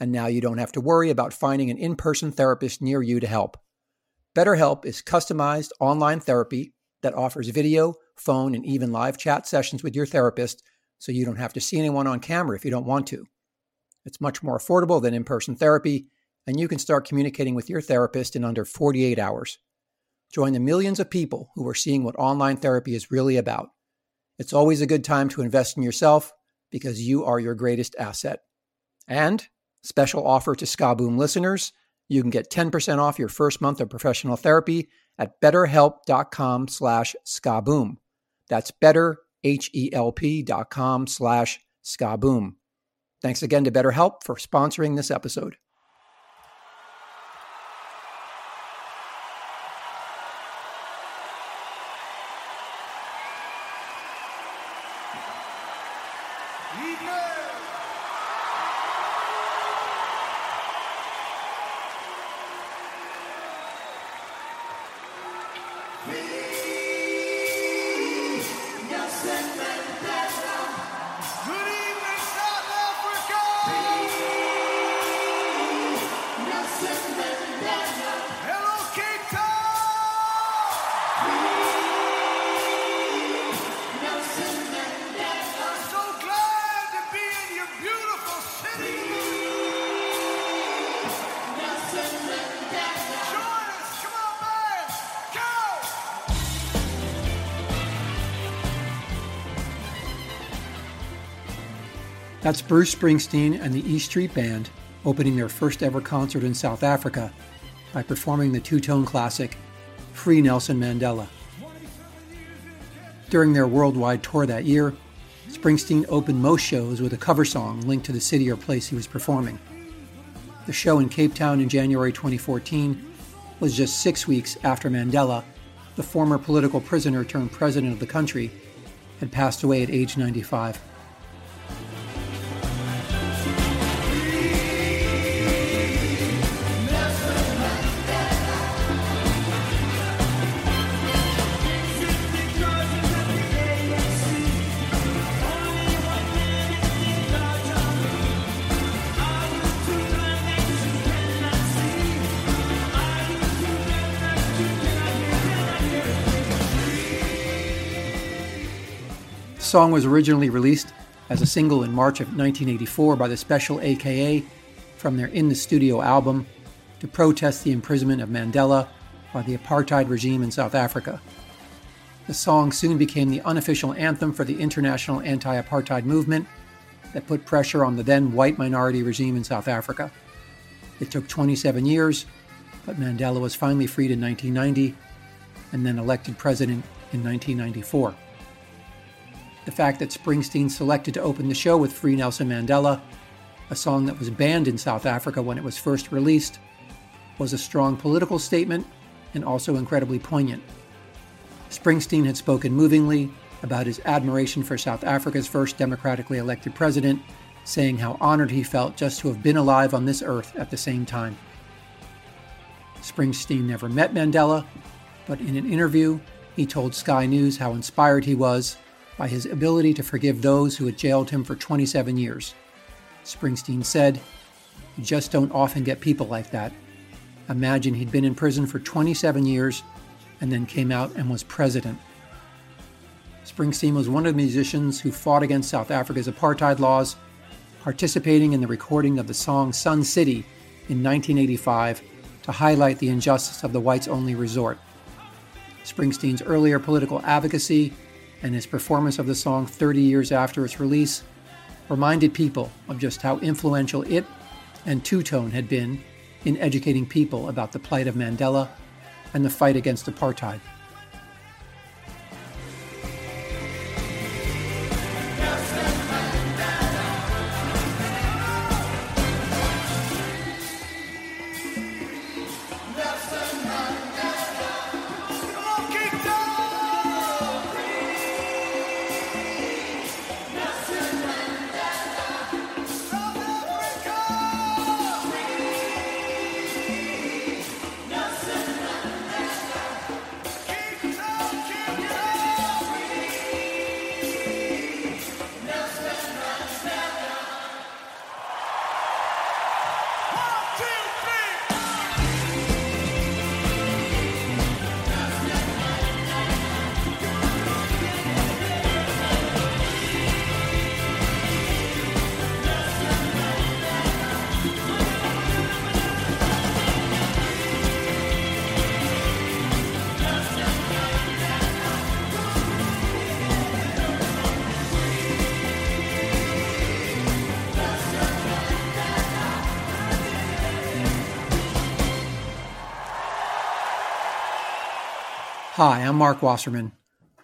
And now you don't have to worry about finding an in person therapist near you to help. BetterHelp is customized online therapy that offers video, phone, and even live chat sessions with your therapist so you don't have to see anyone on camera if you don't want to. It's much more affordable than in person therapy, and you can start communicating with your therapist in under 48 hours. Join the millions of people who are seeing what online therapy is really about. It's always a good time to invest in yourself because you are your greatest asset. And special offer to Skaboom listeners, you can get 10% off your first month of professional therapy at betterhelp.com slash skaboom. That's betterhelp.com slash skaboom. Thanks again to BetterHelp for sponsoring this episode. That's Bruce Springsteen and the E Street Band opening their first ever concert in South Africa by performing the two tone classic Free Nelson Mandela. During their worldwide tour that year, Springsteen opened most shows with a cover song linked to the city or place he was performing. The show in Cape Town in January 2014 was just six weeks after Mandela, the former political prisoner turned president of the country, had passed away at age 95. Song was originally released as a single in March of 1984 by the Special AKA from their In the Studio album to protest the imprisonment of Mandela by the apartheid regime in South Africa. The song soon became the unofficial anthem for the international anti apartheid movement that put pressure on the then white minority regime in South Africa. It took 27 years, but Mandela was finally freed in 1990 and then elected president in 1994 the fact that Springsteen selected to open the show with Free Nelson Mandela, a song that was banned in South Africa when it was first released, was a strong political statement and also incredibly poignant. Springsteen had spoken movingly about his admiration for South Africa's first democratically elected president, saying how honored he felt just to have been alive on this earth at the same time. Springsteen never met Mandela, but in an interview, he told Sky News how inspired he was by his ability to forgive those who had jailed him for 27 years. Springsteen said, You just don't often get people like that. Imagine he'd been in prison for 27 years and then came out and was president. Springsteen was one of the musicians who fought against South Africa's apartheid laws, participating in the recording of the song Sun City in 1985 to highlight the injustice of the whites only resort. Springsteen's earlier political advocacy and his performance of the song 30 years after its release reminded people of just how influential it and Two Tone had been in educating people about the plight of Mandela and the fight against apartheid. Hi, I'm Marc Wasserman.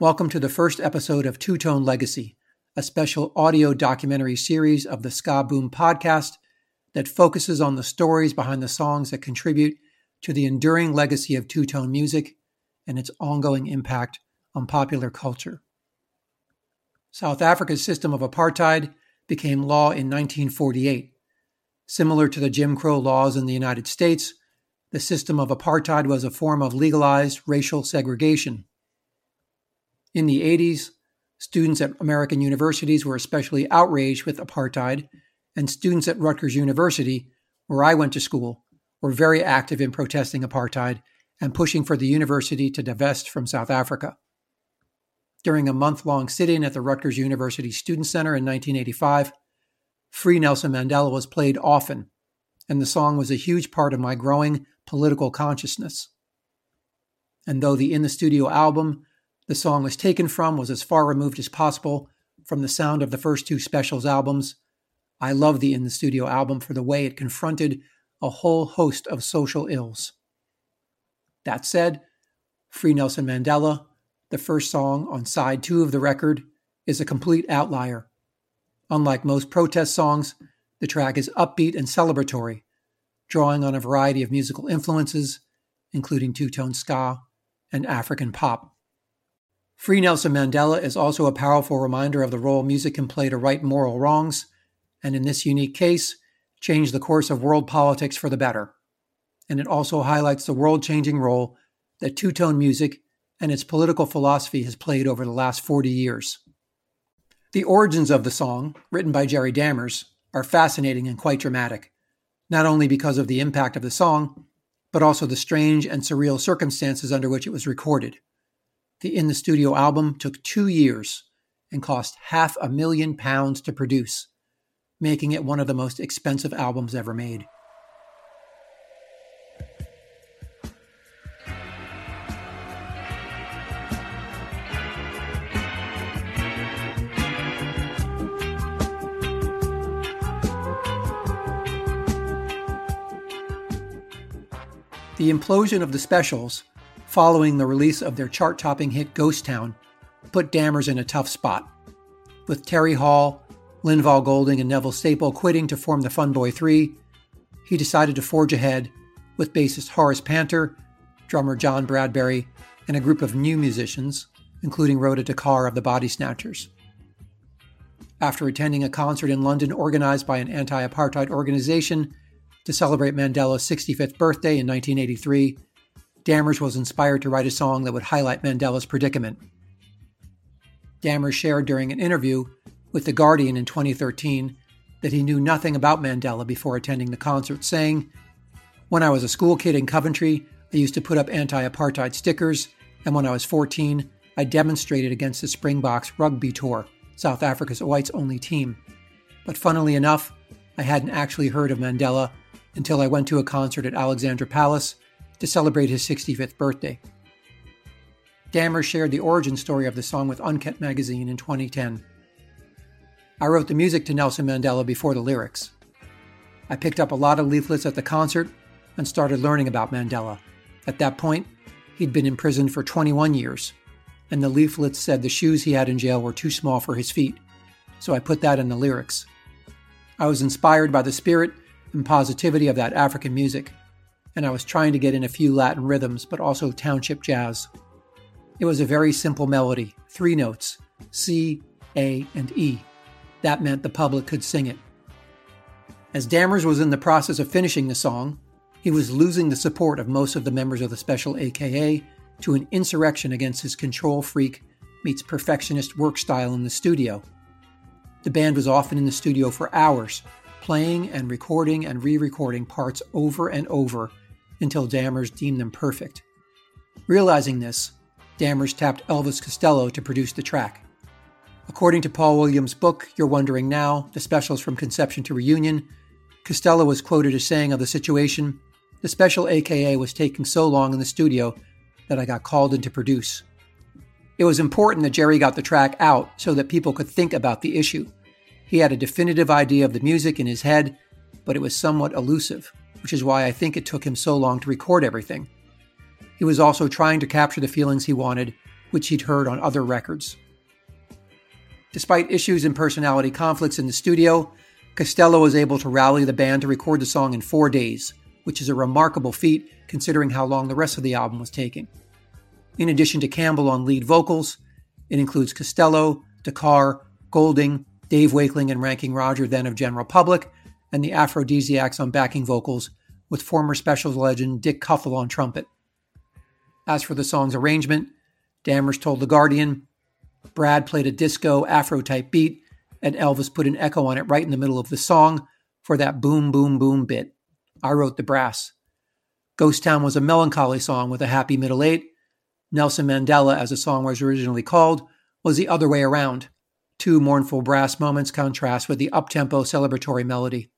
Welcome to the first episode of Two Tone Legacy, a special audio documentary series of the Ska Boom podcast that focuses on the stories behind the songs that contribute to the enduring legacy of two tone music and its ongoing impact on popular culture. South Africa's system of apartheid became law in 1948. Similar to the Jim Crow laws in the United States, the system of apartheid was a form of legalized racial segregation. In the 80s, students at American universities were especially outraged with apartheid, and students at Rutgers University, where I went to school, were very active in protesting apartheid and pushing for the university to divest from South Africa. During a month long sit in at the Rutgers University Student Center in 1985, Free Nelson Mandela was played often, and the song was a huge part of my growing political consciousness. And though the In the Studio album the song was taken from was as far removed as possible from the sound of the first two specials albums, I love the In the Studio album for the way it confronted a whole host of social ills. That said, Free Nelson Mandela, the first song on side two of the record, is a complete outlier. Unlike most protest songs, the track is upbeat and celebratory, drawing on a variety of musical influences, including two tone ska and African pop. Free Nelson Mandela is also a powerful reminder of the role music can play to right moral wrongs, and in this unique case, change the course of world politics for the better. And it also highlights the world changing role that two tone music and its political philosophy has played over the last 40 years. The origins of the song, written by Jerry Dammers, are fascinating and quite dramatic not only because of the impact of the song, but also the strange and surreal circumstances under which it was recorded. The In the Studio album took two years and cost half a million pounds to produce, making it one of the most expensive albums ever made. The implosion of the specials, following the release of their chart topping hit Ghost Town, put Dammers in a tough spot. With Terry Hall, Lynval Golding, and Neville Staple quitting to form the Funboy Three, he decided to forge ahead with bassist Horace Panter, drummer John Bradbury, and a group of new musicians, including Rhoda Dakar of the Body Snatchers. After attending a concert in London organized by an anti apartheid organization, to celebrate Mandela's 65th birthday in 1983, Dammers was inspired to write a song that would highlight Mandela's predicament. Dammers shared during an interview with The Guardian in 2013 that he knew nothing about Mandela before attending the concert, saying, When I was a school kid in Coventry, I used to put up anti apartheid stickers, and when I was 14, I demonstrated against the Springboks rugby tour, South Africa's whites only team. But funnily enough, I hadn't actually heard of Mandela until I went to a concert at Alexandra Palace to celebrate his 65th birthday. Dammers shared the origin story of the song with Uncut magazine in 2010. I wrote the music to Nelson Mandela before the lyrics. I picked up a lot of leaflets at the concert and started learning about Mandela. At that point, he'd been in prison for 21 years, and the leaflets said the shoes he had in jail were too small for his feet, so I put that in the lyrics. I was inspired by the spirit and positivity of that African music, and I was trying to get in a few Latin rhythms, but also township jazz. It was a very simple melody, three notes C, A, and E. That meant the public could sing it. As Dammers was in the process of finishing the song, he was losing the support of most of the members of the Special AKA to an insurrection against his control freak meets perfectionist work style in the studio. The band was often in the studio for hours, playing and recording and re recording parts over and over until Dammers deemed them perfect. Realizing this, Dammers tapped Elvis Costello to produce the track. According to Paul Williams' book, You're Wondering Now The Specials from Conception to Reunion, Costello was quoted as saying of the situation, The special AKA was taking so long in the studio that I got called in to produce. It was important that Jerry got the track out so that people could think about the issue. He had a definitive idea of the music in his head, but it was somewhat elusive, which is why I think it took him so long to record everything. he was also trying to capture the feelings he wanted, which he'd heard on other records. Despite issues and personality conflicts in the studio, Costello was able to rally the band to record the song in four days, which is a remarkable feat considering how long the rest of the album was taking. In addition to Campbell on lead vocals, it includes Costello, Dakar, Golding, Dave Wakeling, and Ranking Roger, then of General Public, and the Aphrodisiacs on backing vocals, with former Specials legend Dick Cuthell on trumpet. As for the song's arrangement, Dammers told The Guardian, Brad played a disco Afro type beat, and Elvis put an echo on it right in the middle of the song for that boom, boom, boom bit. I wrote the brass. Ghost Town was a melancholy song with a happy middle eight. Nelson Mandela, as the song was originally called, was the other way around. Two mournful brass moments contrast with the uptempo celebratory melody.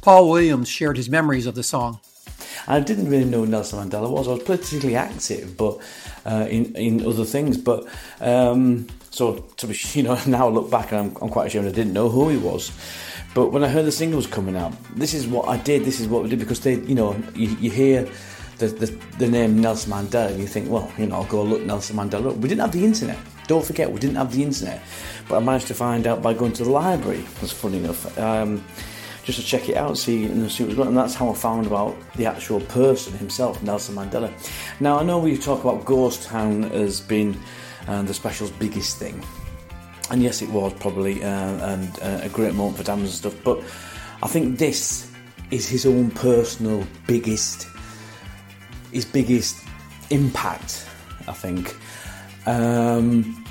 Paul Williams shared his memories of the song. I didn't really know Nelson Mandela was. I was politically active, but uh, in in other things. But um, so to be, you know, now I look back and I'm, I'm quite ashamed I didn't know who he was. But when I heard the single was coming out, this is what I did. This is what we did because they, you know, you, you hear the, the, the name Nelson Mandela and you think, well, you know, I'll go look Nelson Mandela. up. We didn't have the internet. Don't forget, we didn't have the internet. But I managed to find out by going to the library. That's funny enough. Um, just to check it out, see and see what was going. And that's how I found about the actual person himself, Nelson Mandela. Now I know we talk about Ghost Town as being uh, the special's biggest thing, and yes, it was probably uh, and uh, a great moment for Dammers and stuff. But I think this is his own personal biggest, his biggest impact. I think. Um,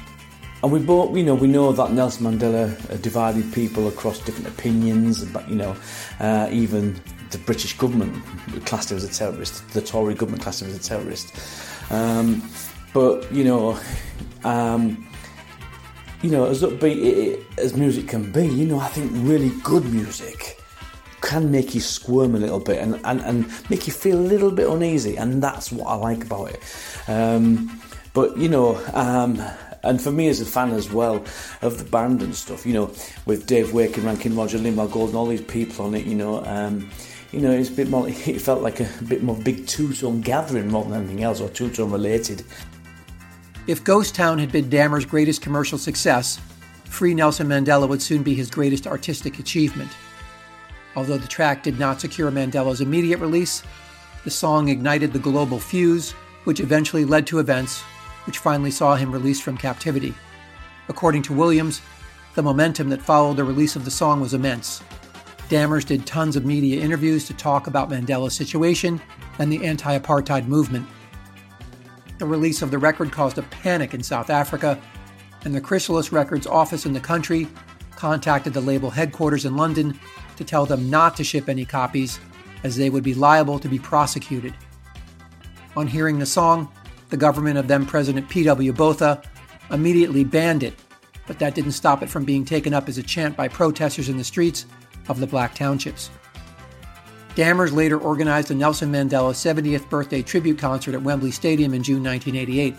and we both, you know, we know that Nelson Mandela divided people across different opinions, but you know, uh, even the British government classed him as a terrorist, the Tory government classed him as a terrorist. Um, but you know, um, you know, as upbeat as music can be, you know, I think really good music can make you squirm a little bit and, and, and make you feel a little bit uneasy, and that's what I like about it. Um, but you know, um, and for me as a fan as well of the band and stuff, you know, with Dave Wake and Ranking Roger, Lynval Gold, all these people on it, you know, um, you know, it's a bit more. It felt like a, a bit more big two-tone gathering more than anything else, or two-tone related. If Ghost Town had been Dammers' greatest commercial success, Free Nelson Mandela would soon be his greatest artistic achievement. Although the track did not secure Mandela's immediate release, the song ignited the global fuse, which eventually led to events which finally saw him released from captivity. According to Williams, the momentum that followed the release of the song was immense. Dammers did tons of media interviews to talk about Mandela's situation and the anti apartheid movement. The release of the record caused a panic in South Africa, and the Chrysalis Records office in the country contacted the label headquarters in London to tell them not to ship any copies, as they would be liable to be prosecuted. On hearing the song, the government of then President P.W. Botha immediately banned it, but that didn't stop it from being taken up as a chant by protesters in the streets of the black townships. Dammers later organized a Nelson Mandela 70th birthday tribute concert at Wembley Stadium in June 1988.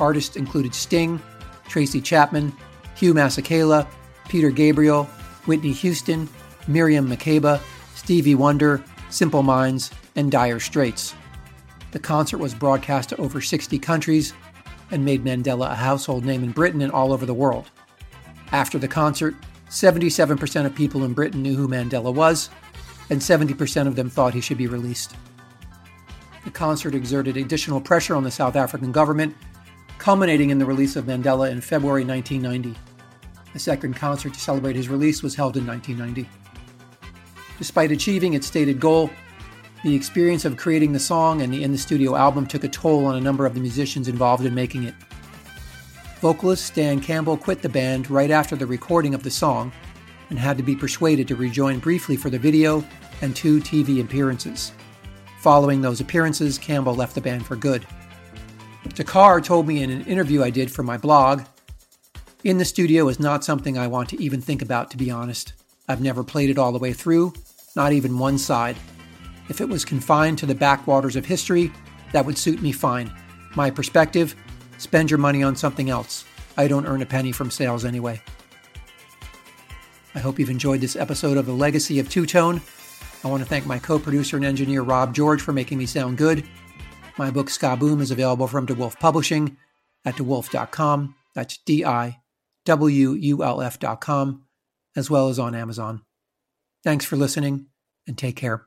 Artists included Sting, Tracy Chapman, Hugh Masekela, Peter Gabriel, Whitney Houston, Miriam Makeba, Stevie Wonder, Simple Minds, and Dire Straits. The concert was broadcast to over 60 countries and made Mandela a household name in Britain and all over the world. After the concert, 77% of people in Britain knew who Mandela was, and 70% of them thought he should be released. The concert exerted additional pressure on the South African government, culminating in the release of Mandela in February 1990. A second concert to celebrate his release was held in 1990. Despite achieving its stated goal, the experience of creating the song and the in the studio album took a toll on a number of the musicians involved in making it. Vocalist Stan Campbell quit the band right after the recording of the song and had to be persuaded to rejoin briefly for the video and two TV appearances. Following those appearances, Campbell left the band for good. Dakar told me in an interview I did for my blog In the studio is not something I want to even think about, to be honest. I've never played it all the way through, not even one side. If it was confined to the backwaters of history, that would suit me fine. My perspective spend your money on something else. I don't earn a penny from sales anyway. I hope you've enjoyed this episode of The Legacy of Two Tone. I want to thank my co producer and engineer Rob George for making me sound good. My book Ska Boom is available from DiWulf Publishing at diwulf.com. That's D I W U L F.com, as well as on Amazon. Thanks for listening and take care.